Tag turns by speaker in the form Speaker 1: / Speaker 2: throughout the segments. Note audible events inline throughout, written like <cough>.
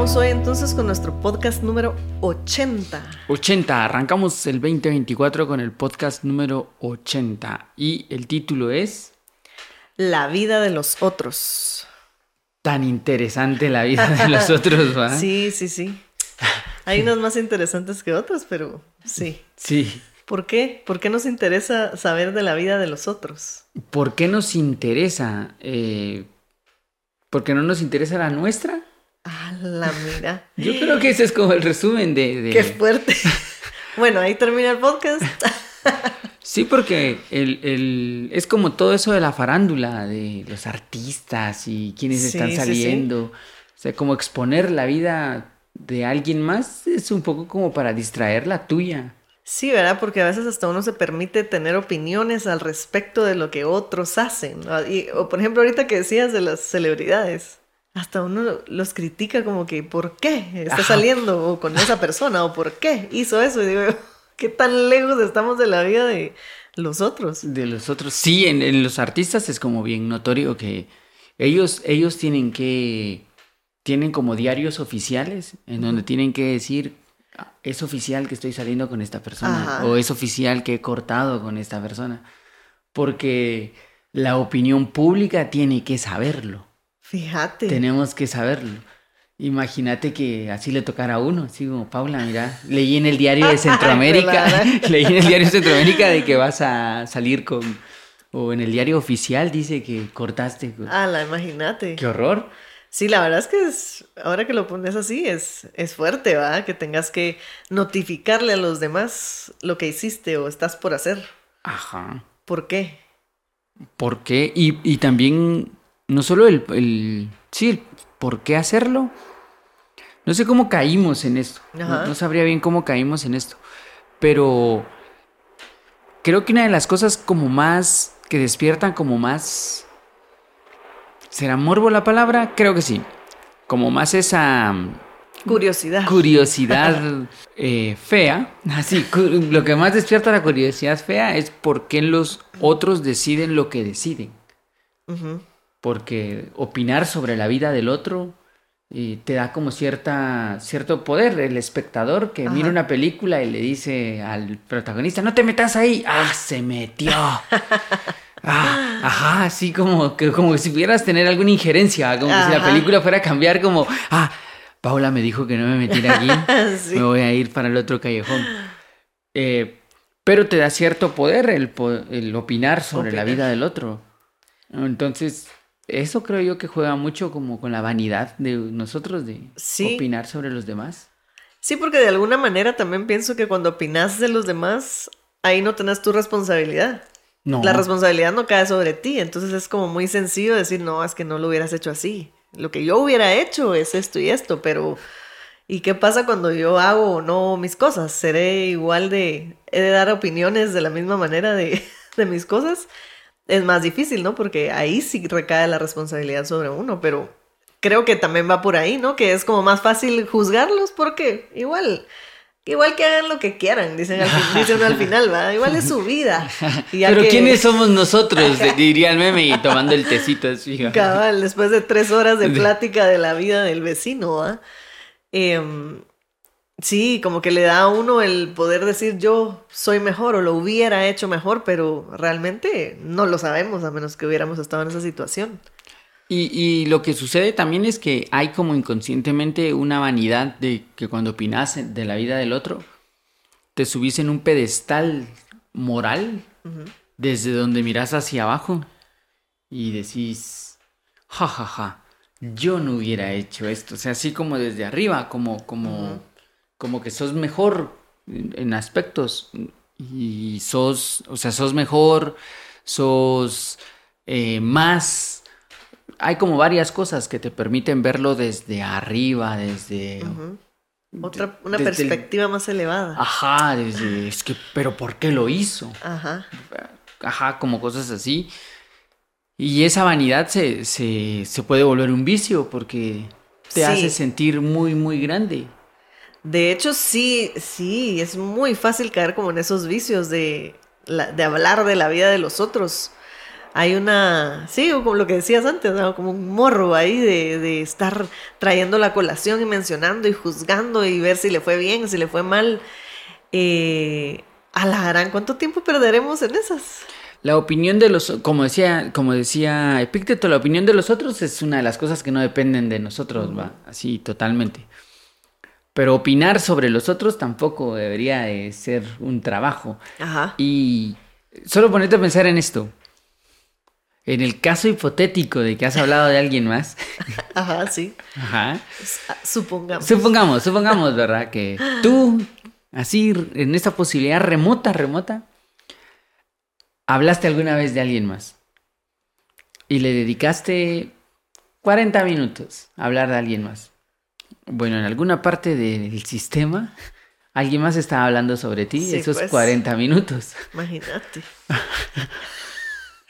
Speaker 1: Vamos hoy entonces con nuestro podcast número 80.
Speaker 2: 80, arrancamos el 2024 con el podcast número 80 y el título es
Speaker 1: La vida de los otros.
Speaker 2: Tan interesante la vida de los <laughs> otros, ¿va?
Speaker 1: Sí, sí, sí. Hay unos más interesantes que otros, pero sí.
Speaker 2: Sí.
Speaker 1: ¿Por qué? ¿Por qué nos interesa saber de la vida de los otros?
Speaker 2: ¿Por qué nos interesa? Eh, ¿Porque no nos interesa la nuestra?
Speaker 1: Ah, la mira.
Speaker 2: Yo creo que ese es como el resumen de... de-
Speaker 1: Qué fuerte. <laughs> bueno, ahí termina el podcast. <laughs>
Speaker 2: Sí, porque el, el- es como todo eso de la farándula, de los artistas y quienes
Speaker 1: Sí,
Speaker 2: están
Speaker 1: sí, sí.
Speaker 2: saliendo. O sea, como exponer la vida de alguien más es un poco como para distraer la tuya.
Speaker 1: Sí, ¿verdad? Porque a veces hasta uno se permite tener opiniones al respecto de lo que otros hacen. Y- o por ejemplo, ahorita que decías de las celebridades, hasta uno los critica como que ¿por qué está saliendo o con esa persona? ¿O por qué hizo eso? Y digo, <laughs> ¿qué tan lejos estamos de la vida de los otros?
Speaker 2: De los otros. Sí, en, en los artistas es como bien notorio que ellos, ellos tienen que. Tienen como diarios oficiales en donde tienen que decir. "Ah, Es oficial que estoy saliendo con esta persona.
Speaker 1: Ajá.
Speaker 2: O es oficial que he cortado con esta persona. Porque la opinión pública tiene que saberlo.
Speaker 1: Fíjate.
Speaker 2: Tenemos que saberlo. Imagínate que así le tocara a uno, así como Paula, mira, leí en el diario de <laughs> Centroamérica, <laughs> leí en el diario de Centroamérica de que vas a salir con, o en el diario oficial dice que cortaste.
Speaker 1: Ah, la imagínate.
Speaker 2: ¡Qué horror!
Speaker 1: Sí, la verdad es que es, ahora que lo pones así, es, es fuerte, ¿va? Que tengas que notificarle a los demás lo que hiciste o estás por hacer.
Speaker 2: Ajá.
Speaker 1: ¿Por qué?
Speaker 2: ¿Por qué? Y, y también, no solo el, el, sí, el por qué hacerlo. No sé cómo caímos en esto. No, sabría bien cómo caímos en esto. Pero creo que una de las cosas como más que despiertan como más... ¿Será morbo la palabra? Creo que sí. Como más esa mm,
Speaker 1: Curiosidad.
Speaker 2: curiosidad <laughs> eh, fea. <laughs> Así, lo que más despierta la curiosidad fea es por qué los otros deciden lo que deciden. Porque opinar sobre la vida del otro eh, te da como cierta, cierto poder. El espectador que mira una película y le dice al protagonista, no te metas ahí. ¡Ah, se metió! <laughs> Ah, ajá, así como que como si pudieras tener alguna injerencia, como que si la película fuera a cambiar como, ah, Paula me dijo que no me metiera aquí, <laughs>
Speaker 1: Sí.
Speaker 2: me voy a ir para el otro callejón. Eh, pero te da cierto poder el, opinar sobre la vida del otro. Entonces, eso creo yo que juega mucho como con la vanidad de nosotros de
Speaker 1: Sí.
Speaker 2: opinar sobre los demás.
Speaker 1: Sí, porque de alguna manera también pienso que cuando opinas de los demás, ahí no tenés tu responsabilidad.
Speaker 2: No.
Speaker 1: La responsabilidad no cae sobre ti, entonces es como muy sencillo decir, no, es que no lo hubieras hecho así. Lo que yo hubiera hecho es esto y esto, pero ¿y qué pasa cuando yo hago o no mis cosas? ¿Seré igual de, he de dar opiniones de la misma manera de, <laughs> de mis cosas? Es más difícil, ¿no? Porque ahí sí recae la responsabilidad sobre uno, pero creo que también va por ahí, ¿no? Que es como más fácil juzgarlos porque igual... Igual que hagan lo que quieran, dicen, al fin- dice uno al final, ¿va? Igual es su vida. Y
Speaker 2: Pero
Speaker 1: que-
Speaker 2: ¿quiénes somos nosotros? Diría el meme y tomando el tecito así. ¿va?
Speaker 1: Cabal, después de tres horas de plática de la vida del vecino, ¿ah? Em, sí, como que le da a uno el poder decir yo soy mejor o lo hubiera hecho mejor, pero realmente no lo sabemos a menos que hubiéramos estado en esa situación.
Speaker 2: Y, y lo que sucede también es que hay como inconscientemente una vanidad de que cuando opinas de la vida del otro, te subís en un pedestal moral desde donde miras hacia abajo y decís, ja, ja, ja, yo no hubiera hecho esto. O sea, así como desde arriba, como, como, como que sos mejor en, en aspectos y sos, o sea, sos mejor, sos eh, más hay como varias cosas que te permiten verlo desde arriba, desde...
Speaker 1: Otra, una
Speaker 2: desde el-
Speaker 1: perspectiva más elevada.
Speaker 2: Ajá, desde... Es que, pero ¿por qué lo hizo?
Speaker 1: Ajá.
Speaker 2: Ajá, como cosas así. Y esa vanidad se, se, se puede volver un vicio porque te
Speaker 1: Sí.
Speaker 2: hace sentir muy, muy grande.
Speaker 1: De hecho, sí, sí, es muy fácil caer como en esos vicios de, la- de hablar de la vida de los otros. hay una, sí, como lo que decías antes, como un morro ahí de, de, estar trayendo la colación y mencionando y juzgando y ver si le fue bien, si le fue mal. Eh, a la gran, ¿cuánto tiempo perderemos en esas?
Speaker 2: La opinión de los, como decía, como decía Epicteto, la opinión de los otros es una de las cosas que no dependen de nosotros, va, así totalmente. Pero opinar sobre los otros tampoco debería de ser un trabajo.
Speaker 1: Ajá.
Speaker 2: Y solo ponerte a pensar en esto. En el caso hipotético de que has hablado de alguien más. <laughs>
Speaker 1: Ajá, sí.
Speaker 2: Ajá.
Speaker 1: Ah, supongamos.
Speaker 2: Supongamos, supongamos, ¿verdad? Que <gasps> tú, así, en esta posibilidad remota, remota, hablaste alguna vez de alguien más. Y le dedicaste 40 minutos a hablar de alguien más. Bueno, en alguna parte del sistema, alguien más estaba hablando sobre ti
Speaker 1: Sí,
Speaker 2: esos
Speaker 1: pues.
Speaker 2: 40 minutos.
Speaker 1: Imagínate. <laughs>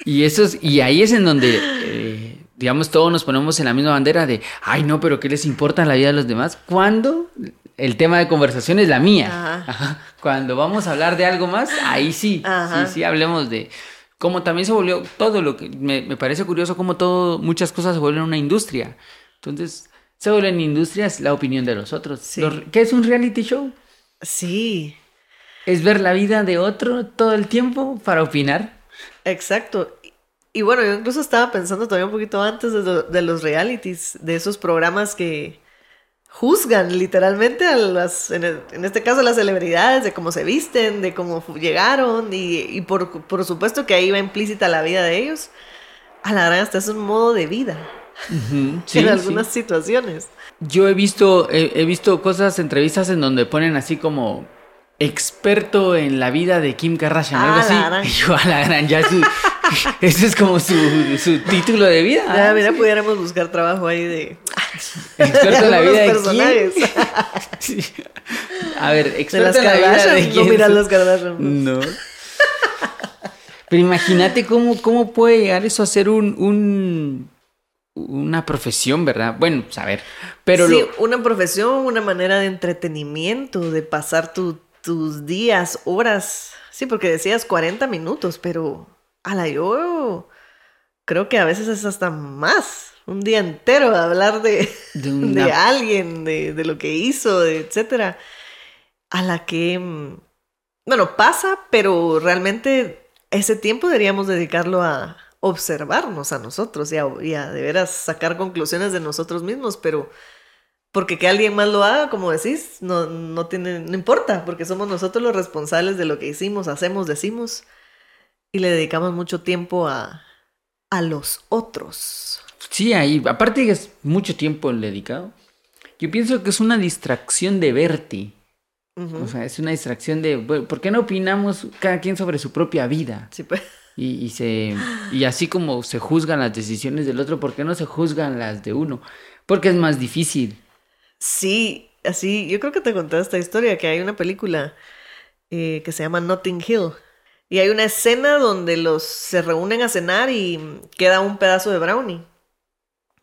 Speaker 2: Y, esos, y ahí es en donde, eh, digamos, todos nos ponemos en la misma bandera de, ay, no, pero ¿qué les importa la vida de los demás? Cuando el tema de conversación es la mía.
Speaker 1: Ajá.
Speaker 2: Ajá. Cuando vamos a hablar de algo más, ahí sí,
Speaker 1: Ajá.
Speaker 2: sí, sí, hablemos de cómo también se volvió todo lo que, me, me parece curioso cómo todo, muchas cosas se vuelven una industria. Entonces, se vuelven industrias la opinión de los otros.
Speaker 1: Sí.
Speaker 2: Los- ¿Qué es un reality show?
Speaker 1: Sí,
Speaker 2: Es ver la vida de otro todo el tiempo para opinar.
Speaker 1: exacto. Y- bueno, yo incluso estaba pensando todavía un poquito antes de, lo- de los realities, de esos programas que juzgan literalmente a las, en, el- en este caso a las celebridades, de cómo se visten, de cómo llegaron y, y por, por supuesto que ahí va implícita la vida de ellos. A la gran hasta es un modo de vida
Speaker 2: Sí, <laughs>
Speaker 1: en
Speaker 2: sí.
Speaker 1: algunas situaciones.
Speaker 2: Yo he visto, he, he visto cosas, entrevistas en donde ponen así como experto en la vida de Kim Kardashian, algo
Speaker 1: Ah,
Speaker 2: así.
Speaker 1: la gran.
Speaker 2: Y yo a la gran, ya su, <laughs> ese es como su, su título de vida.
Speaker 1: Ya, mira, pudiéramos buscar trabajo ahí de, <laughs>
Speaker 2: Experto en la vida de quién. Sí. A ver, experto en la vida de
Speaker 1: Kardashian, no
Speaker 2: quién.
Speaker 1: miran las Kardashian.
Speaker 2: No. Pero imagínate cómo, cómo puede llegar eso a ser un, un una profesión, ¿verdad? Bueno, pues, a ver. Pero
Speaker 1: sí,
Speaker 2: lo-
Speaker 1: una profesión, una manera de entretenimiento, de pasar tu- tus días, horas. Sí, porque decías 40 minutos, pero a la yo creo que a veces es hasta más. Un día entero de hablar de,
Speaker 2: De <laughs>
Speaker 1: alguien, de, de lo que hizo, etcétera. A la que, mm, bueno, pasa, pero realmente ese tiempo deberíamos dedicarlo a observarnos a nosotros y a, y a de veras sacar conclusiones de nosotros mismos, pero porque que alguien más lo haga, como decís, no, no tiene, no importa, porque somos nosotros los responsables de lo que hicimos, hacemos, decimos, y le dedicamos mucho tiempo a, a los otros.
Speaker 2: Sí, ahí, aparte que es mucho tiempo el dedicado, yo pienso que es una distracción de verte.
Speaker 1: Ujú.
Speaker 2: O sea, es una distracción de, ¿por qué no opinamos cada quien sobre su propia vida?
Speaker 1: Sí, pues.
Speaker 2: Y, se, y así como se juzgan las decisiones del otro, ¿por qué no se juzgan las de uno? Porque es más difícil.
Speaker 1: Sí, así, yo creo que te conté esta historia, que hay una película eh, que se llama Notting Hill. Y hay una escena donde los se reúnen a cenar y queda un pedazo de brownie.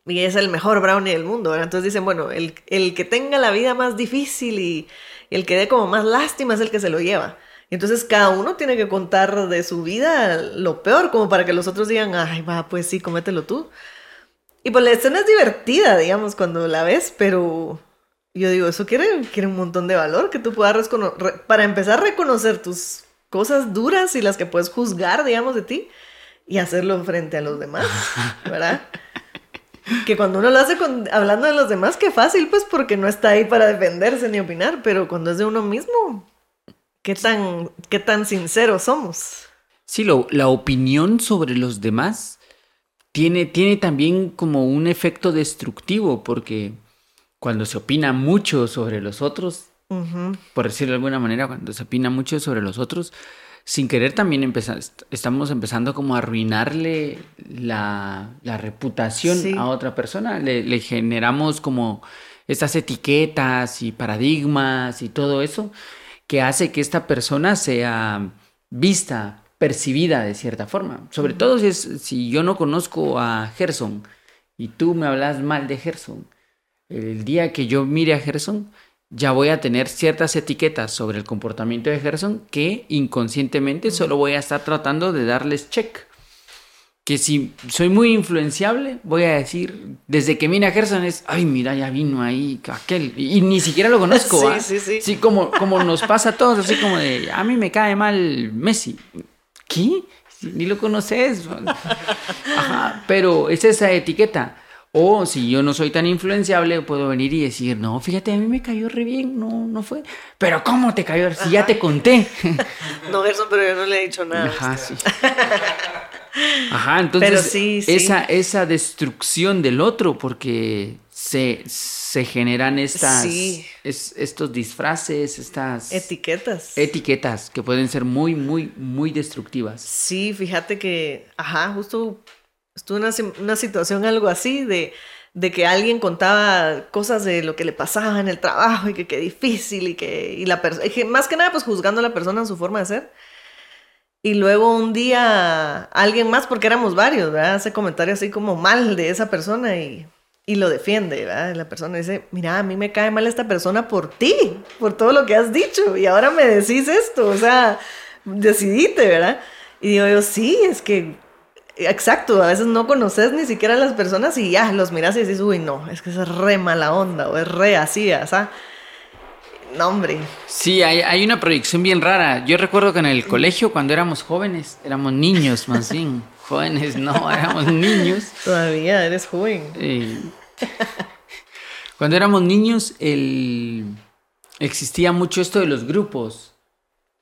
Speaker 1: Y es el mejor brownie del mundo. Entonces dicen, bueno, el, el que tenga la vida más difícil y, y el que dé como más lástima es el que se lo lleva. Y entonces cada uno tiene que contar de su vida lo peor, como para que los otros digan, ay, va, pues sí, comételo tú. Y pues la escena es divertida, digamos, cuando la ves, pero yo digo, eso quiere, quiere un montón de valor, que tú puedas, para empezar a reconocer tus cosas duras y las que puedes juzgar, digamos, de ti, y hacerlo frente a los demás, ¿verdad? <laughs> Que cuando uno lo hace con- hablando de los demás, qué fácil, pues porque no está ahí para defenderse ni opinar, pero cuando es de uno mismo, qué tan, qué tan sinceros somos.
Speaker 2: Sí, lo- la opinión sobre los demás tiene, tiene también como un efecto destructivo, porque cuando se opina mucho sobre los otros, por decirlo de alguna manera, cuando se opina mucho sobre los otros, sin querer también empeza- est- estamos empezando como a arruinarle la, la reputación
Speaker 1: Sí.
Speaker 2: a otra persona. Le, le generamos como estas etiquetas y paradigmas y todo eso que hace que esta persona sea vista, percibida de cierta forma. Sobre todo si, es, si yo no conozco a Gerson y tú me hablas mal de Gerson. El día que yo mire a Gerson, ya voy a tener ciertas etiquetas sobre el comportamiento de Gerson que inconscientemente solo voy a estar tratando de darles check. Que si soy muy influenciable, voy a decir, desde que vine a Gerson es, ay, mira, ya vino ahí aquel, y, ni siquiera lo conozco, <laughs>
Speaker 1: Sí,
Speaker 2: ¿ah?
Speaker 1: sí, sí.
Speaker 2: Sí, como, como nos pasa a todos, así como de, a mí me cae mal Messi. ¿Qué? Ni lo conoces. Ajá, pero es esa etiqueta. O si yo no soy tan influenciable, puedo venir y decir, no, fíjate, a mí me cayó re bien, no, no fue. Pero ¿cómo te cayó? Si ya te conté. <laughs>
Speaker 1: No, Gerson, pero yo no le he dicho nada.
Speaker 2: Ajá, sí. <laughs> Ajá, entonces
Speaker 1: Pero sí, sí.
Speaker 2: Esa, esa destrucción del otro, porque se, se generan estas,
Speaker 1: Sí.
Speaker 2: es- estos disfraces, estas
Speaker 1: Etiquetas.
Speaker 2: etiquetas que pueden ser muy, muy, muy destructivas.
Speaker 1: Sí, fíjate que, ajá, justo estuve en una, una situación algo así de, de que alguien contaba cosas de lo que le pasaba en el trabajo y que qué difícil y que y la persona, más que nada pues juzgando a la persona en su forma de ser. Y luego un día alguien más, porque éramos varios, ¿verdad? Hace comentario así como mal de esa persona y, y lo defiende, ¿verdad? La persona dice, mira, a mí me cae mal esta persona por ti, por todo lo que has dicho y ahora me decís esto, o sea, decidite, ¿verdad? Y digo yo, sí, es que, exacto, a veces no conoces ni siquiera a las personas y ya los miras y dices, uy, no, es que es re mala onda o es re así, o sea, no, hombre,
Speaker 2: Sí, hay, hay una proyección bien rara. Yo recuerdo que en el colegio, cuando éramos jóvenes, éramos niños más bien. <laughs> Jóvenes, no, éramos niños.
Speaker 1: todavía eres joven.
Speaker 2: Eh, cuando éramos niños, el, existía mucho esto de los grupos.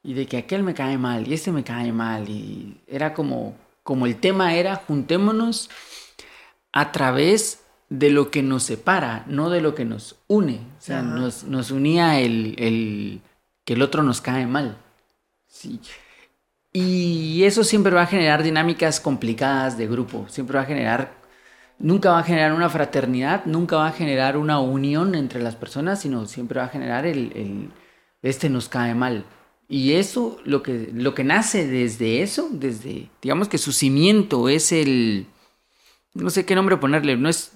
Speaker 2: Y de que aquel me cae mal y este me cae mal. Y era como, como el tema era, juntémonos a través de lo que nos separa, no de lo que nos une. O sea, nos, nos unía el, el que el otro nos cae mal. Sí. Y eso siempre va a generar dinámicas complicadas de grupo. Siempre va a generar nunca va a generar una fraternidad, nunca va a generar una unión entre las personas, sino siempre va a generar el, el- este nos cae mal. Y eso, lo que, lo que nace desde eso, desde, digamos que su cimiento es el, no sé qué nombre ponerle, no es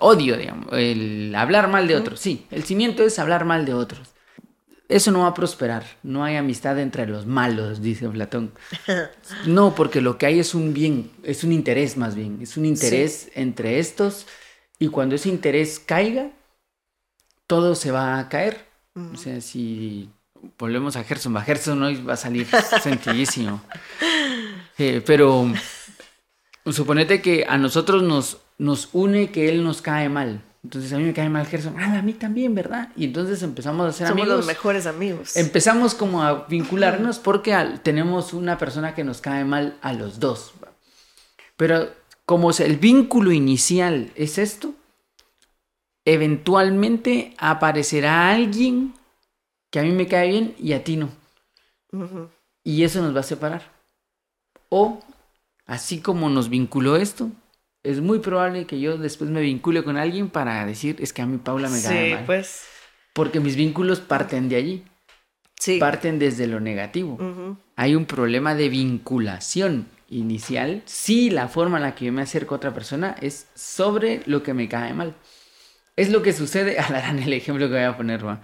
Speaker 2: odio, digamos, el hablar mal de otros, sí, el cimiento es hablar mal de otros. Eso no va a prosperar, no hay amistad entre los malos, dice Platón. <laughs> No, porque lo que hay es un bien, es un interés más bien, es un interés entre estos y cuando ese interés caiga, todo se va a caer. O sea, si volvemos a Gerson, a Gerson hoy va a salir <laughs> sencillísimo. Eh, pero suponete que a nosotros nos, nos une que él nos cae mal. Entonces a mí me cae mal Gerson, ah, a mí también, ¿verdad? Y entonces empezamos a ser
Speaker 1: Somos
Speaker 2: amigos.
Speaker 1: los mejores amigos.
Speaker 2: Empezamos como a vincularnos porque al- tenemos una persona que nos cae mal a los dos. Pero como el vínculo inicial es esto, eventualmente aparecerá alguien que a mí me cae bien y a ti no. Y eso nos va a separar. O, así como nos vinculó esto, es muy probable que yo después me vincule con alguien para decir, es que a mi Paula me cae
Speaker 1: Sí,
Speaker 2: mal.
Speaker 1: pues.
Speaker 2: Porque mis vínculos parten de allí
Speaker 1: Sí.
Speaker 2: parten desde lo negativo. Hay un problema de vinculación inicial si la forma en la que yo me acerco a otra persona es sobre lo que me cae mal. Es lo que sucede, <laughs> alarán el ejemplo que voy a poner, ¿va?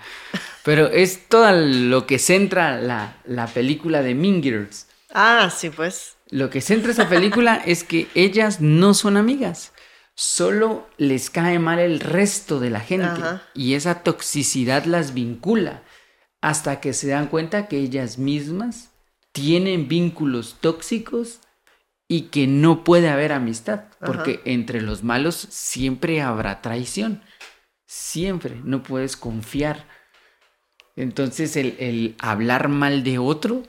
Speaker 2: pero es todo lo que centra la, la película de Mean Girls.
Speaker 1: Ah, sí, pues.
Speaker 2: Lo que centra esa película <laughs> es que ellas no son amigas, solo les cae mal el resto de la gente
Speaker 1: Ajá.
Speaker 2: y esa toxicidad las vincula hasta que se dan cuenta que ellas mismas tienen vínculos tóxicos y que no puede haber amistad, porque
Speaker 1: Ajá.
Speaker 2: entre los malos siempre habrá traición, siempre, no puedes confiar. Entonces el, el hablar mal de otro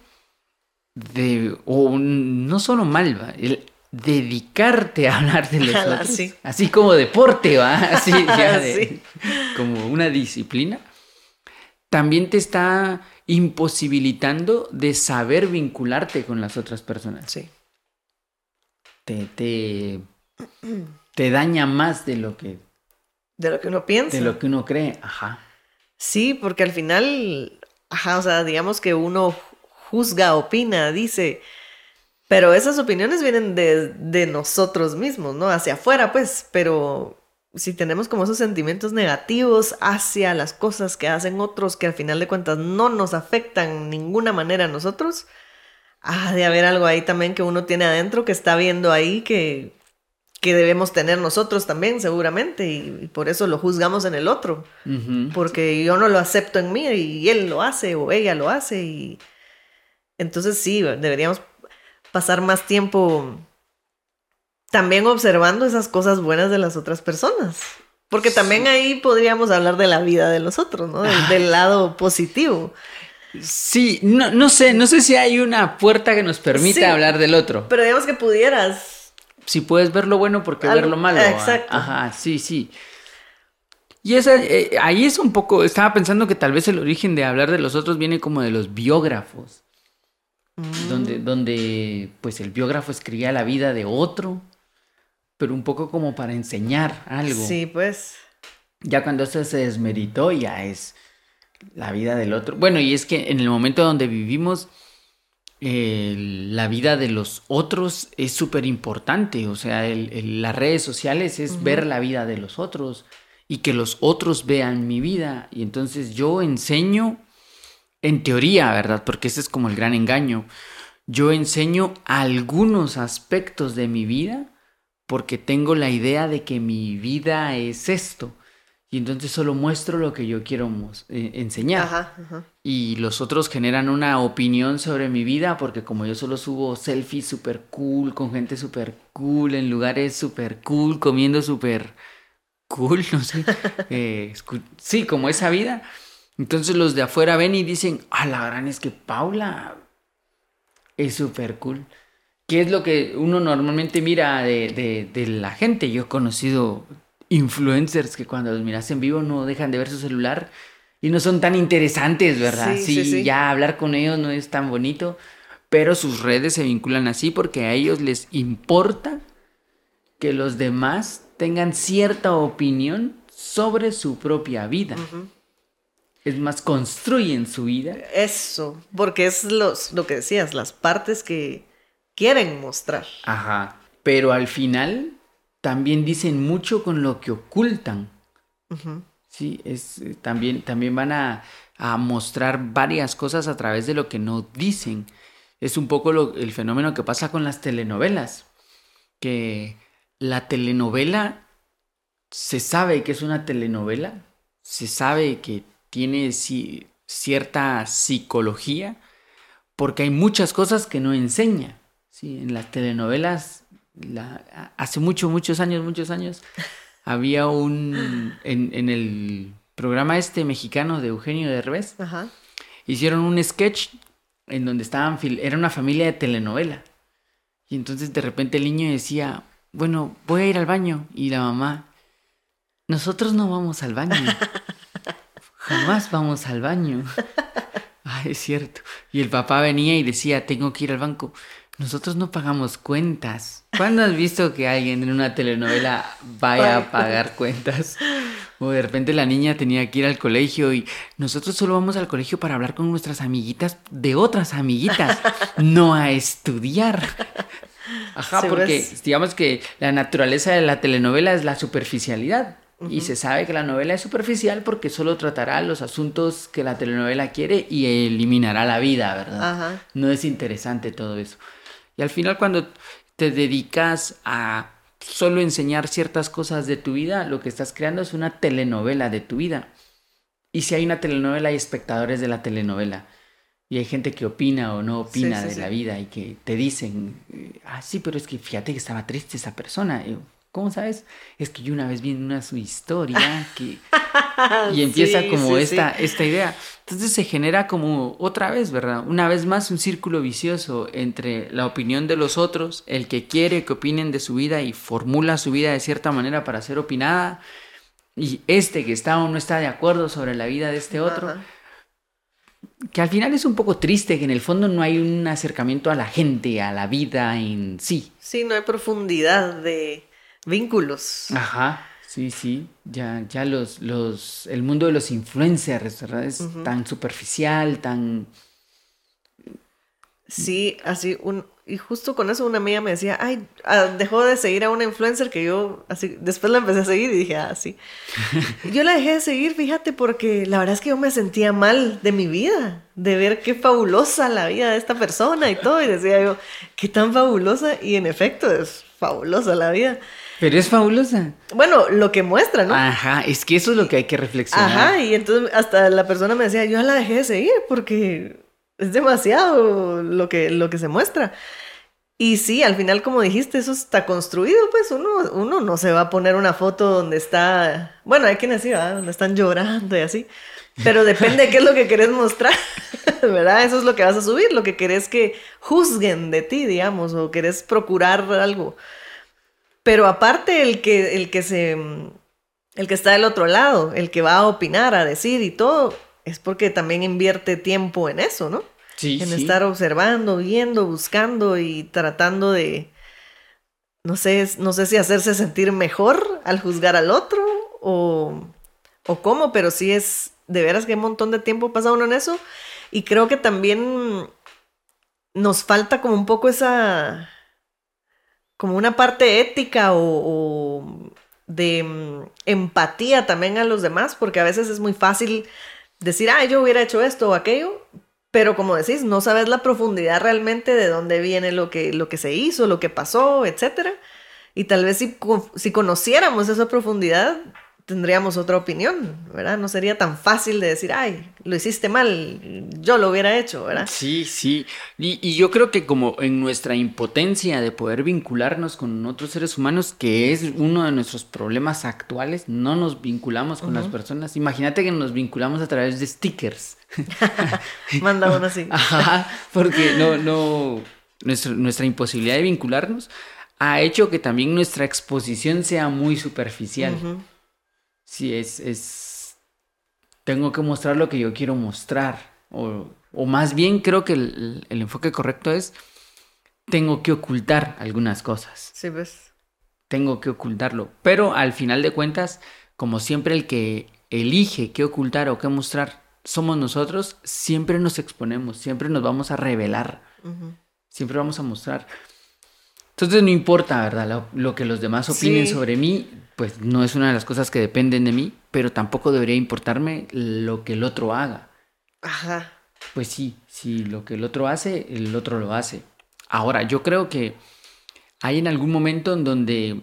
Speaker 2: de o no solo mal, ¿va? el dedicarte a hablar de los <laughs> otros,
Speaker 1: sí.
Speaker 2: así como deporte, va, <laughs> así ya de-
Speaker 1: Sí.
Speaker 2: como una disciplina, también te está imposibilitando de saber vincularte con las otras personas.
Speaker 1: Sí.
Speaker 2: Te, te, te daña más de lo que
Speaker 1: De lo que uno piensa.
Speaker 2: de lo que uno cree, ajá.
Speaker 1: Sí, porque al final, ajá, o sea, digamos que uno juzga, opina, dice, pero esas opiniones vienen de, de nosotros mismos, ¿no? Hacia afuera, pues, pero si tenemos como esos sentimientos negativos hacia las cosas que hacen otros que al final de cuentas no nos afectan de ninguna manera a nosotros, ah, de haber algo ahí también que uno tiene adentro que está viendo ahí que, que debemos tener nosotros también, seguramente, y, por eso lo juzgamos en el otro, porque yo no lo acepto en mí y él lo hace o ella lo hace, y entonces sí, deberíamos pasar más tiempo también observando esas cosas buenas de las otras personas. Porque también ahí podríamos hablar de la vida de los otros, ¿no? Del, lado positivo.
Speaker 2: Sí, no, no sé, no sé si hay una puerta que nos permita hablar del otro.
Speaker 1: Pero digamos que pudieras.
Speaker 2: Si puedes ver lo bueno, porque ver lo malo? Exacto. Ajá, sí, sí. Y esa, eh, ahí es un poco, estaba pensando que tal vez el origen de hablar de los otros viene como de los biógrafos. Mm. Donde, donde, pues el biógrafo escribía la vida de otro pero un poco como para enseñar algo.
Speaker 1: Sí, pues.
Speaker 2: Ya cuando esto se desmeritó, ya es la vida del otro. Bueno, y es que en el momento donde vivimos, la vida de los otros es súper importante. O sea, las redes sociales es ver la vida de los otros y que los otros vean mi vida. Y entonces yo enseño, en teoría, ¿verdad? Porque ese es como el gran engaño. Yo enseño algunos aspectos de mi vida porque tengo la idea de que mi vida es esto. Y entonces solo muestro lo que yo quiero eh, enseñar. Y los otros generan una opinión sobre mi vida porque como yo solo subo selfies super cool, con gente super cool, en lugares super cool, comiendo super cool, <laughs> no sé. Eh, sí, como esa vida. Entonces los de afuera ven y dicen, ah, la gran es que Paula es super cool. ¿Qué es lo que uno normalmente mira de, la gente? Yo he conocido influencers que cuando los miras en vivo no dejan de ver su celular y no son tan interesantes, ¿verdad? Sí, ya hablar con ellos no es tan bonito, pero sus redes se vinculan así porque a ellos les importa que los demás tengan cierta opinión sobre su propia vida. Es más, construyen su vida.
Speaker 1: Eso, porque es los, lo que decías, las partes que, quieren mostrar.
Speaker 2: Ajá. Pero al final también dicen mucho con lo que ocultan. Sí, es, eh, también, también van a, mostrar varias cosas a través de lo que no dicen. Es un poco lo, el fenómeno que pasa con las telenovelas. Que la telenovela se sabe que es una telenovela, se sabe que tiene cierta psicología, porque hay muchas cosas que no enseña. Sí, en las telenovelas, hace muchos, muchos años, muchos años, <laughs> había un, en, el programa este mexicano de Eugenio Derbez, hicieron un sketch en donde estaban, era una familia de telenovela. Y entonces de repente el niño decía, bueno, voy a ir al baño. Y la mamá, nosotros no vamos al baño. <laughs> Jamás vamos al baño. Ay, <laughs> es cierto. Y el papá venía y decía, tengo que ir al banco. Nosotros no pagamos cuentas. ¿Cuándo has visto que alguien en una telenovela vaya a pagar cuentas? O de repente la niña tenía que ir al colegio y nosotros solo vamos al colegio para hablar con nuestras amiguitas de otras amiguitas, <laughs> no a estudiar. Ajá, porque digamos que la naturaleza de la telenovela es la superficialidad. Y se sabe que la novela es superficial porque solo tratará los asuntos que la telenovela quiere y eliminará la vida, ¿verdad? No es interesante todo eso. Y al final cuando te dedicas a solo enseñar ciertas cosas de tu vida, lo que estás creando es una telenovela de tu vida. Y si hay una telenovela, hay espectadores de la telenovela. Y hay gente que opina o no opina de la vida y que te dicen, ah, sí, pero es que fíjate que estaba triste esa persona. ¿Cómo sabes? Es que yo una vez vi en una su historia que... <laughs> y empieza como esta, esta idea. Entonces se genera como otra vez, ¿verdad? Una vez más un círculo vicioso entre la opinión de los otros, el que quiere que opinen de su vida y formula su vida de cierta manera para ser opinada, y este que está o no está de acuerdo sobre la vida de este otro. Que al final es un poco triste, que en el fondo no hay un acercamiento a la gente, a la vida en sí.
Speaker 1: Sí, no hay profundidad de vínculos.
Speaker 2: Ajá. Sí, sí, ya, ya los, los, el mundo de los influencers, ¿verdad? Es tan superficial, tan...
Speaker 1: Sí, así, un, y justo con eso una amiga me decía, ay, ah, dejó de seguir a una influencer que yo, así, después la empecé a seguir y dije, ah, sí. <laughs> yo la dejé de seguir, fíjate, porque la verdad es que yo me sentía mal de mi vida, de ver qué fabulosa la vida de esta persona y todo, y decía yo, qué tan fabulosa, y en efecto es fabulosa la vida.
Speaker 2: Pero es fabulosa.
Speaker 1: Bueno, lo que muestra, ¿no?
Speaker 2: Ajá, es que eso es lo que hay que reflexionar.
Speaker 1: Ajá, y entonces hasta la persona me decía, yo la dejé de seguir porque es demasiado lo que, lo que se muestra. Y sí, al final, como dijiste, eso está construido, pues uno, uno no se va a poner una foto donde está, bueno, hay quienes sí, ¿verdad? donde están llorando y así, pero <laughs> depende de qué es lo que querés mostrar, <laughs> ¿verdad? Eso es lo que vas a subir, lo que querés que juzguen de ti, digamos, o querés procurar algo. Pero aparte el que, el que se, el que está del otro lado, el que va a opinar, a decir y todo, es porque también invierte tiempo en eso, ¿no?
Speaker 2: Sí,
Speaker 1: en estar observando, viendo, buscando y tratando de, no sé, no sé si hacerse sentir mejor al juzgar al otro o, o cómo, pero sí es, de veras que un montón de tiempo pasa uno en eso y creo que también nos falta como un poco esa, como una parte ética o, de mm, empatía también a los demás, porque a veces es muy fácil decir, ah, yo hubiera hecho esto o aquello, pero como decís, no sabes la profundidad realmente de dónde viene lo que, lo que se hizo, lo que pasó, etc. Y tal vez si, si conociéramos esa profundidad, tendríamos otra opinión, ¿verdad? No sería tan fácil de decir, ay, lo hiciste mal, yo lo hubiera hecho, ¿verdad?
Speaker 2: Sí, sí. Y, y, yo creo que como en nuestra impotencia de poder vincularnos con otros seres humanos, que es uno de nuestros problemas actuales, no nos vinculamos con uh -huh. las personas. Imagínate que nos vinculamos a través de stickers. <laughs>
Speaker 1: Manda uno así. <laughs>
Speaker 2: Ajá, porque no, no, nuestra, nuestra imposibilidad de vincularnos ha hecho que también nuestra exposición sea muy superficial. Uh -huh. Sí, es, es, tengo que mostrar lo que yo quiero mostrar. O, o más bien creo que el, el, enfoque correcto es, tengo que ocultar algunas cosas.
Speaker 1: Sí, ves.
Speaker 2: Tengo que ocultarlo. Pero al final de cuentas, como siempre el que elige qué ocultar o qué mostrar somos nosotros, siempre nos exponemos, siempre nos vamos a revelar, uh -huh. siempre vamos a mostrar. Entonces no importa, ¿verdad? Lo, lo que los demás opinen sí. sobre mí, pues no es una de las cosas que dependen de mí, pero tampoco debería importarme lo que el otro haga.
Speaker 1: Ajá.
Speaker 2: Pues sí, si lo que el otro hace, el otro lo hace. Ahora, yo creo que hay en algún momento en donde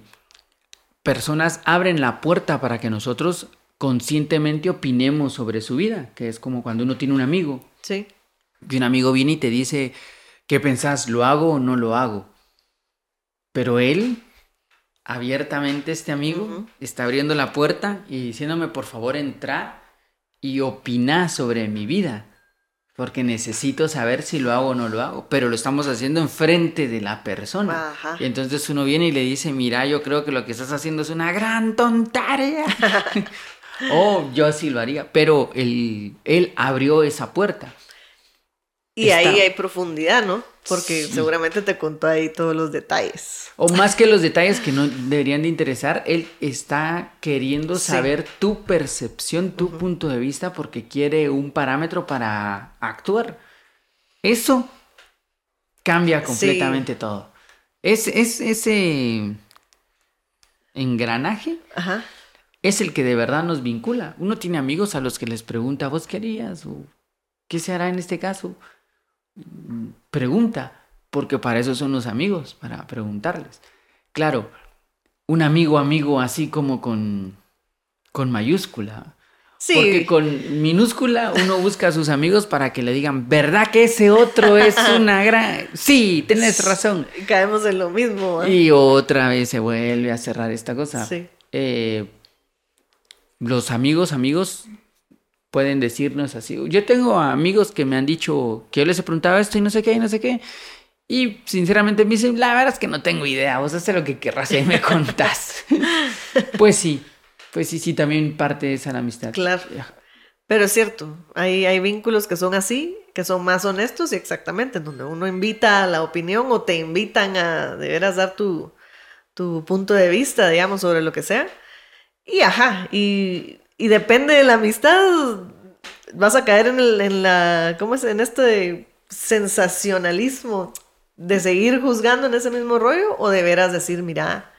Speaker 2: personas abren la puerta para que nosotros conscientemente opinemos sobre su vida, que es como cuando uno tiene un amigo.
Speaker 1: Sí.
Speaker 2: Y un amigo viene y te dice, ¿qué pensás? ¿Lo hago o no lo hago? Pero él, abiertamente este amigo, uh -huh. está abriendo la puerta y diciéndome, por favor, entra y opina sobre mi vida. Porque necesito saber si lo hago o no lo hago. Pero lo estamos haciendo enfrente de la persona.
Speaker 1: Ajá.
Speaker 2: Y entonces uno viene y le dice, mira, yo creo que lo que estás haciendo es una gran tontería. <laughs> <laughs> oh, yo sí lo haría. Pero él, él abrió esa puerta.
Speaker 1: Y Está... ahí hay profundidad, ¿no? Porque sí. seguramente te contó ahí todos los detalles.
Speaker 2: O más que los detalles que no deberían de interesar, él está queriendo sí. saber tu percepción, tu uh -huh. punto de vista, porque quiere un parámetro para actuar. Eso cambia completamente sí. todo. Es, es ese engranaje
Speaker 1: Ajá.
Speaker 2: es el que de verdad nos vincula. Uno tiene amigos a los que les pregunta, ¿vos qué harías? ¿O qué se hará en este caso? Pregunta, porque para eso son los amigos, para preguntarles. Claro, un amigo amigo así como con, con mayúscula.
Speaker 1: Sí.
Speaker 2: Porque con minúscula uno busca a sus amigos para que le digan, ¿verdad que ese otro es una gran... Sí, tenés razón.
Speaker 1: Caemos en lo mismo.
Speaker 2: ¿eh? Y otra vez se vuelve a cerrar esta cosa.
Speaker 1: Sí.
Speaker 2: Eh, los amigos, amigos, pueden decirnos así. Yo tengo amigos que me han dicho que yo les he preguntado esto y no sé qué y no sé qué. Y sinceramente me dicen, la verdad es que no tengo idea, vos haces lo que querrás y me <laughs> contás. <laughs> pues sí, pues sí, sí, también parte de esa la amistad.
Speaker 1: Claro. Pero es cierto, hay, hay vínculos que son así, que son más honestos y exactamente, donde uno invita a la opinión o te invitan a de veras dar tu, tu punto de vista, digamos, sobre lo que sea. Y ajá, y y depende de la amistad, vas a caer en, el, en la, ¿cómo es? En este sensacionalismo. de seguir juzgando en ese mismo rollo o de veras decir, mira,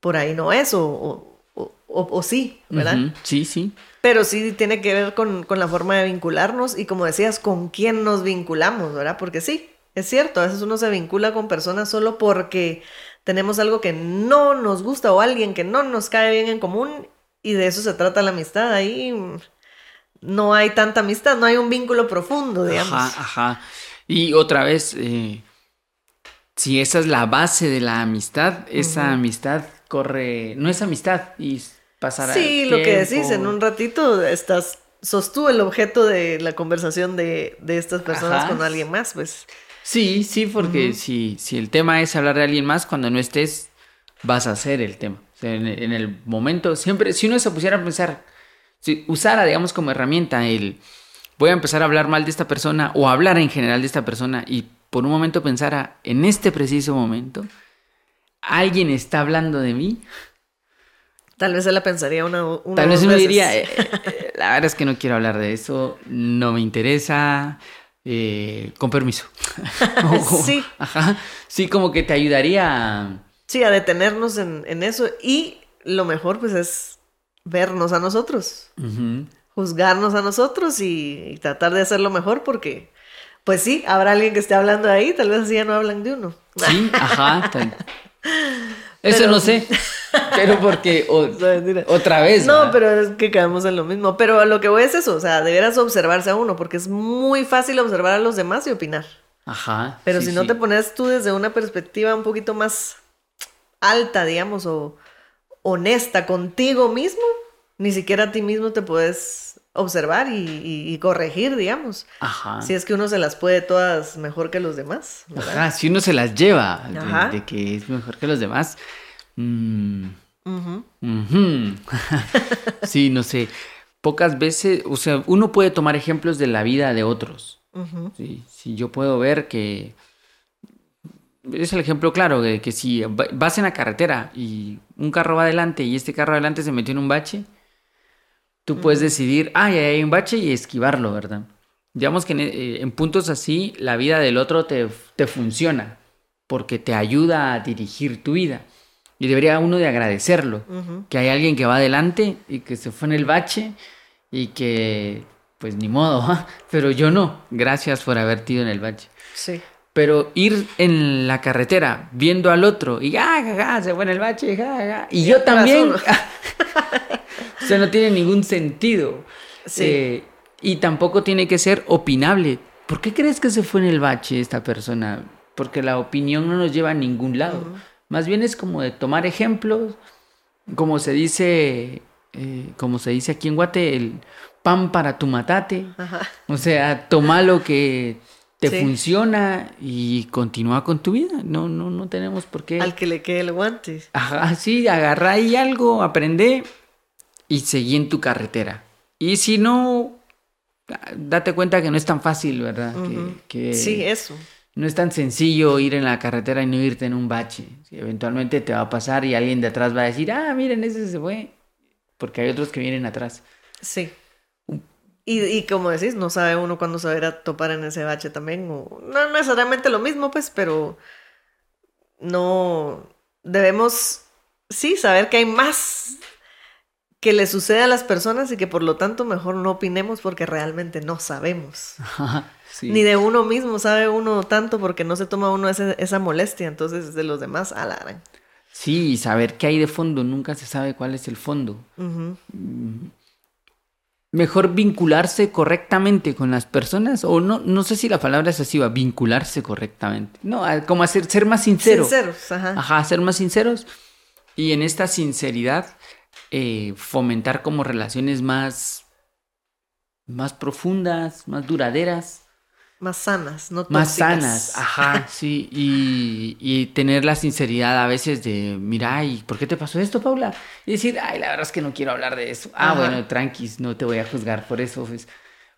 Speaker 1: por ahí no es o, o, o, sí, ¿verdad?
Speaker 2: Sí, sí.
Speaker 1: Pero sí tiene que ver con, con, la forma de vincularnos y como decías, con quién nos vinculamos, ¿verdad? Porque sí, es cierto, a veces uno se vincula con personas solo porque tenemos algo que no nos gusta o alguien que no nos cae bien en común y de eso se trata la amistad. Ahí no hay tanta amistad, no hay un vínculo profundo, digamos.
Speaker 2: Ajá, ajá. Y otra vez, eh, si esa es la base de la amistad, esa amistad corre, no es amistad y pasará.
Speaker 1: Sí, lo que decís, en un ratito estás, sos tú el objeto de la conversación de, de estas personas con alguien más, pues.
Speaker 2: Sí, sí, porque si, si el tema es hablar de alguien más, cuando no estés, vas a hacer el tema. En, el momento, siempre, si uno se pusiera a pensar, si usara, digamos, como herramienta el voy a empezar a hablar mal de esta persona o hablar en general de esta persona y por un momento pensara, en este preciso momento, alguien está hablando de mí.
Speaker 1: Tal vez se la pensaría una,
Speaker 2: una Tal vez uno diría, eh, <laughs> eh, la verdad es que no quiero hablar de eso, no me interesa, eh, con permiso. <laughs> <laughs> sí. Ajá. Sí, como que te ayudaría a...
Speaker 1: Sí, a detenernos en, eso. Y lo mejor, pues, es vernos a nosotros. Juzgarnos a nosotros y, tratar de hacerlo mejor porque, pues sí, habrá alguien que esté hablando ahí, tal vez así ya no hablan de uno.
Speaker 2: Sí, <laughs> ajá. Eso no sé. <laughs> Pero porque otra vez.
Speaker 1: No, pero es que caemos en lo mismo. Pero lo que voy es eso, o sea, deberás observarse a uno, porque es muy fácil observar a los demás y opinar.
Speaker 2: Ajá.
Speaker 1: Pero si no te pones tú desde una perspectiva un poquito más alta, digamos, o honesta contigo mismo, ni siquiera a ti mismo te puedes observar y, corregir, digamos. Ajá. Si es que uno se las puede todas mejor que los demás.
Speaker 2: Ajá, si uno se las lleva de, que es mejor que los demás. Mm, <laughs> sí, no sé. Pocas veces, o sea, uno puede tomar ejemplos de la vida de otros. Si yo puedo ver que es el ejemplo claro de que si vas en la carretera y un carro va adelante y este carro adelante se metió en un bache, tú puedes decidir, ah, ya hay un bache y esquivarlo, ¿verdad? Digamos que eh, en, puntos así la vida del otro te, te, funciona porque te ayuda a dirigir tu vida. Y debería uno de agradecerlo, que hay alguien que va adelante y que se fue en el bache y que, pues ni modo, <laughs> pero yo no. Gracias por haberte ido en el bache.
Speaker 1: Sí.
Speaker 2: Pero ir en la carretera viendo al otro y ah, se fue en el bache, y yo también. <laughs> o sea, no tiene ningún sentido. Sí. Eh, y tampoco tiene que ser opinable. ¿Por qué crees que se fue en el bache esta persona? Porque la opinión no nos lleva a ningún lado. Más bien es como de tomar ejemplos, como se dice, eh, como se dice aquí en Guate, el pan para tu matate. O sea, toma lo que te funciona y continúa con tu vida. No, no, no tenemos por qué.
Speaker 1: Al que le quede el guante.
Speaker 2: Ajá, sí, agarra ahí algo, aprende y seguí en tu carretera. Y si no, date cuenta que no es tan fácil, ¿verdad? que,
Speaker 1: sí, eso.
Speaker 2: No es tan sencillo ir en la carretera y no irte en un bache. eventualmente te va a pasar y alguien de atrás va a decir, ah, miren, ese se fue. Porque hay otros que vienen atrás.
Speaker 1: Sí. Y, como decís, no sabe uno cuándo se va a ir a topar en ese bache también. O, no necesariamente lo mismo, pues, pero no debemos, sí, saber que hay más que le sucede a las personas y que por lo tanto mejor no opinemos porque realmente no sabemos. Ni de uno mismo sabe uno tanto porque no se toma uno esa molestia, entonces de los demás alargan.
Speaker 2: Sí, saber qué hay de fondo, nunca se sabe cuál es el fondo mejor vincularse correctamente con las personas, o no, no sé si la palabra es así, va, vincularse correctamente. No, como hacer, ser más sincero.
Speaker 1: Sinceros, ajá.
Speaker 2: Ajá, ser más sinceros. Y en esta sinceridad, eh, fomentar como relaciones más, más profundas, más duraderas.
Speaker 1: Más sanas, no
Speaker 2: Más sanas, ajá, <laughs> sí. Y, tener la sinceridad a veces de, mira, ¿y por qué te pasó esto, Paula? Y decir, ay, la verdad es que no quiero hablar de eso. Ah, bueno, tranquis, no te voy a juzgar por eso. Pues.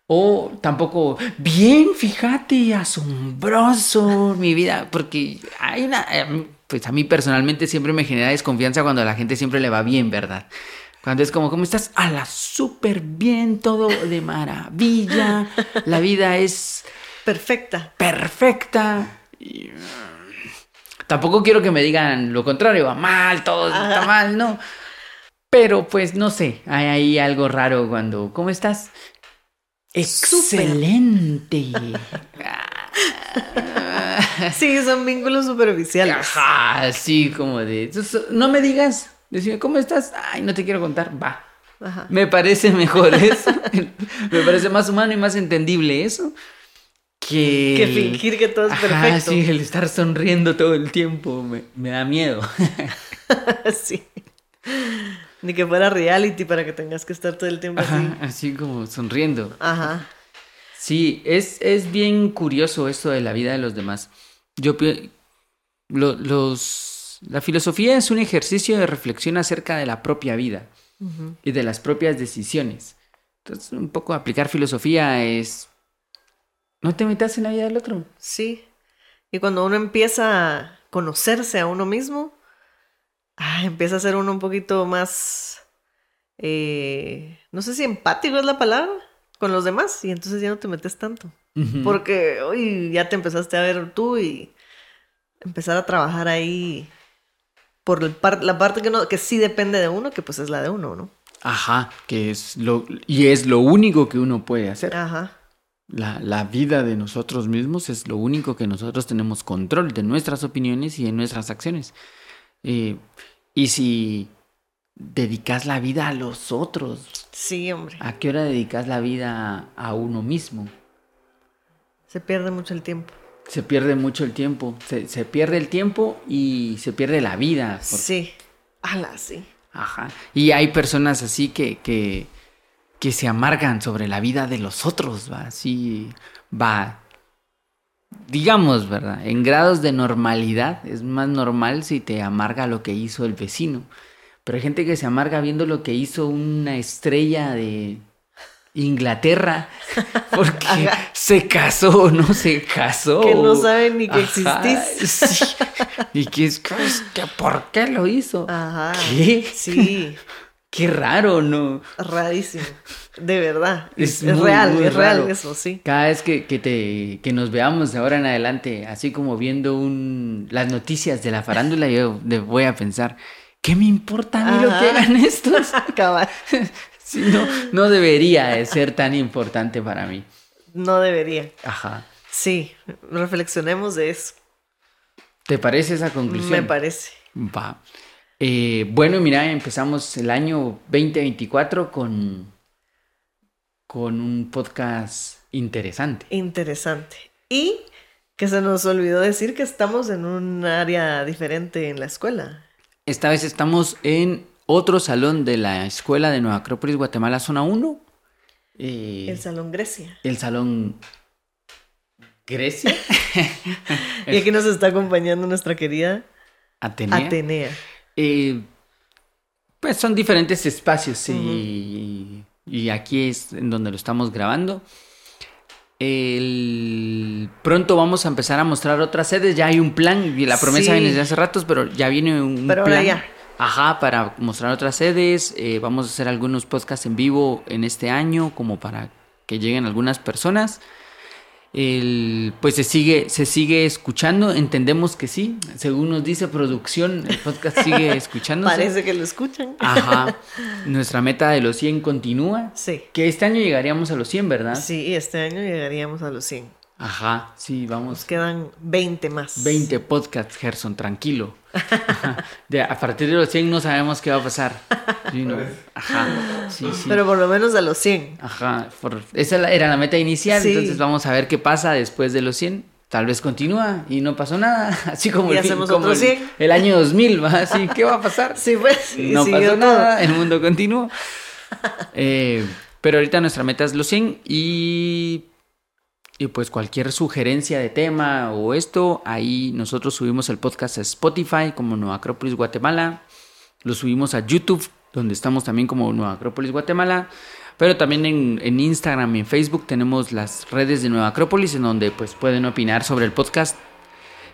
Speaker 2: O tampoco, bien, fíjate, asombroso mi vida, porque hay una, pues a mí personalmente siempre me genera desconfianza cuando a la gente siempre le va bien, ¿verdad? Cuando es como, ¿cómo estás? A la súper bien, todo de maravilla, la vida es
Speaker 1: Perfecta.
Speaker 2: Perfecta. Y, mm, tampoco quiero que me digan lo contrario, va mal, todo está mal, no. Pero pues no sé, hay ahí algo raro cuando, ¿cómo estás? Excelente. <laughs>
Speaker 1: sí, son vínculos superficiales.
Speaker 2: Ajá, sí, como de, no me digas, decime, ¿cómo estás? Ay, no te quiero contar, va. Ajá. Me parece mejor eso. <laughs> me parece más humano y más entendible eso. Que,
Speaker 1: que fingir que todo es perfecto.
Speaker 2: Sí, el estar sonriendo todo el tiempo me, me da miedo. <laughs>
Speaker 1: sí. Ni que fuera reality para que tengas que estar todo el tiempo
Speaker 2: Ajá,
Speaker 1: así.
Speaker 2: Así como sonriendo.
Speaker 1: Ajá.
Speaker 2: Sí, es, es bien curioso esto de la vida de los demás. Yo lo, los la filosofía es un ejercicio de reflexión acerca de la propia vida y de las propias decisiones. Entonces, un poco aplicar filosofía es no te metas en la vida del otro.
Speaker 1: Sí. Y cuando uno empieza a conocerse a uno mismo, ah, empieza a ser uno un poquito más, eh, no sé si empático es la palabra, con los demás. Y entonces ya no te metes tanto. Porque hoy ya te empezaste a ver tú y empezar a trabajar ahí por la parte que, no, que sí depende de uno, que pues es la de uno, ¿no?
Speaker 2: Ajá, que es lo, y es lo único que uno puede hacer.
Speaker 1: Ajá.
Speaker 2: La, la, vida de nosotros mismos es lo único que nosotros tenemos control de nuestras opiniones y de nuestras acciones. Eh, y si dedicas la vida a los otros.
Speaker 1: Sí, hombre.
Speaker 2: ¿A qué hora dedicas la vida a uno mismo?
Speaker 1: Se pierde mucho el tiempo.
Speaker 2: Se pierde mucho el tiempo. Se, se pierde el tiempo y se pierde la vida.
Speaker 1: Sí. Ala, sí.
Speaker 2: Ajá. Y hay personas así que, que, que se amargan sobre la vida de los otros, va. Así va. Digamos, ¿verdad? En grados de normalidad es más normal si te amarga lo que hizo el vecino. Pero hay gente que se amarga viendo lo que hizo una estrella de Inglaterra <laughs> porque se casó o no se casó.
Speaker 1: Que no saben ni que existís.
Speaker 2: Y que es que ¿por qué lo hizo?
Speaker 1: Ajá.
Speaker 2: ¿Qué?
Speaker 1: Sí. <laughs>
Speaker 2: Qué raro, ¿no?
Speaker 1: Rarísimo. De verdad. Es, real, es real eso, sí.
Speaker 2: Cada vez que, que, te, que nos veamos de ahora en adelante, así como viendo un, las noticias de la farándula, yo voy a pensar, ¿qué me importa a mí lo que hagan estos? <laughs> <laughs> sí, no, no debería de ser tan importante para mí.
Speaker 1: No debería.
Speaker 2: Ajá.
Speaker 1: Sí, reflexionemos de eso.
Speaker 2: ¿Te parece esa conclusión?
Speaker 1: Me parece.
Speaker 2: Va. Eh, bueno, mira, empezamos el año 2024 con, con un podcast interesante.
Speaker 1: Interesante. Y que se nos olvidó decir que estamos en un área diferente en la escuela.
Speaker 2: Esta vez estamos en otro salón de la escuela de Nueva Acrópolis, Guatemala, zona 1.
Speaker 1: Eh, el Salón Grecia.
Speaker 2: El Salón Grecia. <laughs>
Speaker 1: y aquí nos está acompañando nuestra querida
Speaker 2: Atenea.
Speaker 1: Atenea.
Speaker 2: Eh, pues son diferentes espacios y, aquí es en donde lo estamos grabando. Pronto vamos a empezar a mostrar otras sedes. Ya hay un plan. Y la promesa viene desde hace ratos, pero ya viene un
Speaker 1: pero
Speaker 2: plan.
Speaker 1: Ya.
Speaker 2: Ajá, para mostrar otras sedes. Eh, vamos a hacer algunos podcasts en vivo en este año, como para que lleguen algunas personas el, pues se sigue, se sigue escuchando, entendemos que sí, según nos dice producción, el podcast sigue <laughs> escuchando.
Speaker 1: Parece que lo escuchan.
Speaker 2: Ajá, <laughs> nuestra meta de los 100 continúa.
Speaker 1: Sí.
Speaker 2: Que este año llegaríamos a los 100, ¿verdad?
Speaker 1: Sí, este año llegaríamos a los 100.
Speaker 2: Ajá, sí, vamos.
Speaker 1: Nos quedan 20 más.
Speaker 2: 20 podcasts, Gerson, tranquilo. De, a partir de los 100 no sabemos qué va a pasar. <laughs> Ajá, sí, sí.
Speaker 1: Pero por lo menos a los 100.
Speaker 2: Ajá, esa era la meta inicial, entonces vamos a ver qué pasa después de los 100. Tal vez continúa y no pasó nada, <laughs> así como,
Speaker 1: y
Speaker 2: el,
Speaker 1: hacemos
Speaker 2: como
Speaker 1: otros 100.
Speaker 2: El, el, año 2000, ¿va? Así, ¿qué va a pasar?
Speaker 1: Sí, pues. <laughs>
Speaker 2: No pasó nada, el mundo continúa. Eh, pero ahorita nuestra meta es los 100 y y pues cualquier sugerencia de tema o esto, ahí nosotros subimos el podcast a Spotify como Nueva Acrópolis Guatemala. Lo subimos a YouTube, donde estamos también como Nueva Acrópolis Guatemala. Pero también en, Instagram y en Facebook tenemos las redes de Nueva Acrópolis, en donde pues pueden opinar sobre el podcast.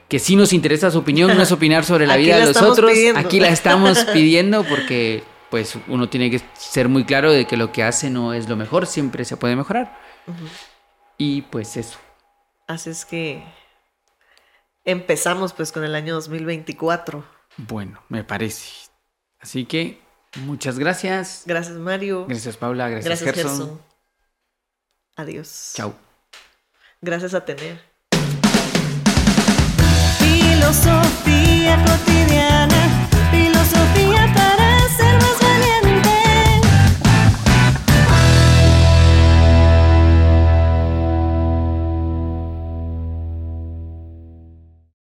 Speaker 2: Que si nos interesa su opinión, no es <laughs> opinar sobre la vida de los otros. Aquí la estamos <laughs> pidiendo porque pues uno tiene que ser muy claro de que lo que hace no es lo mejor, siempre se puede mejorar. Y pues eso.
Speaker 1: Así es que empezamos pues con el año 2024.
Speaker 2: Bueno, me parece. Así que muchas gracias.
Speaker 1: Gracias Mario.
Speaker 2: Gracias Paula, gracias,
Speaker 1: gracias
Speaker 2: Gerson.
Speaker 1: Gerson. Adiós.
Speaker 2: Chao.
Speaker 1: Gracias a tener. Filosofía cotidiana, filosofía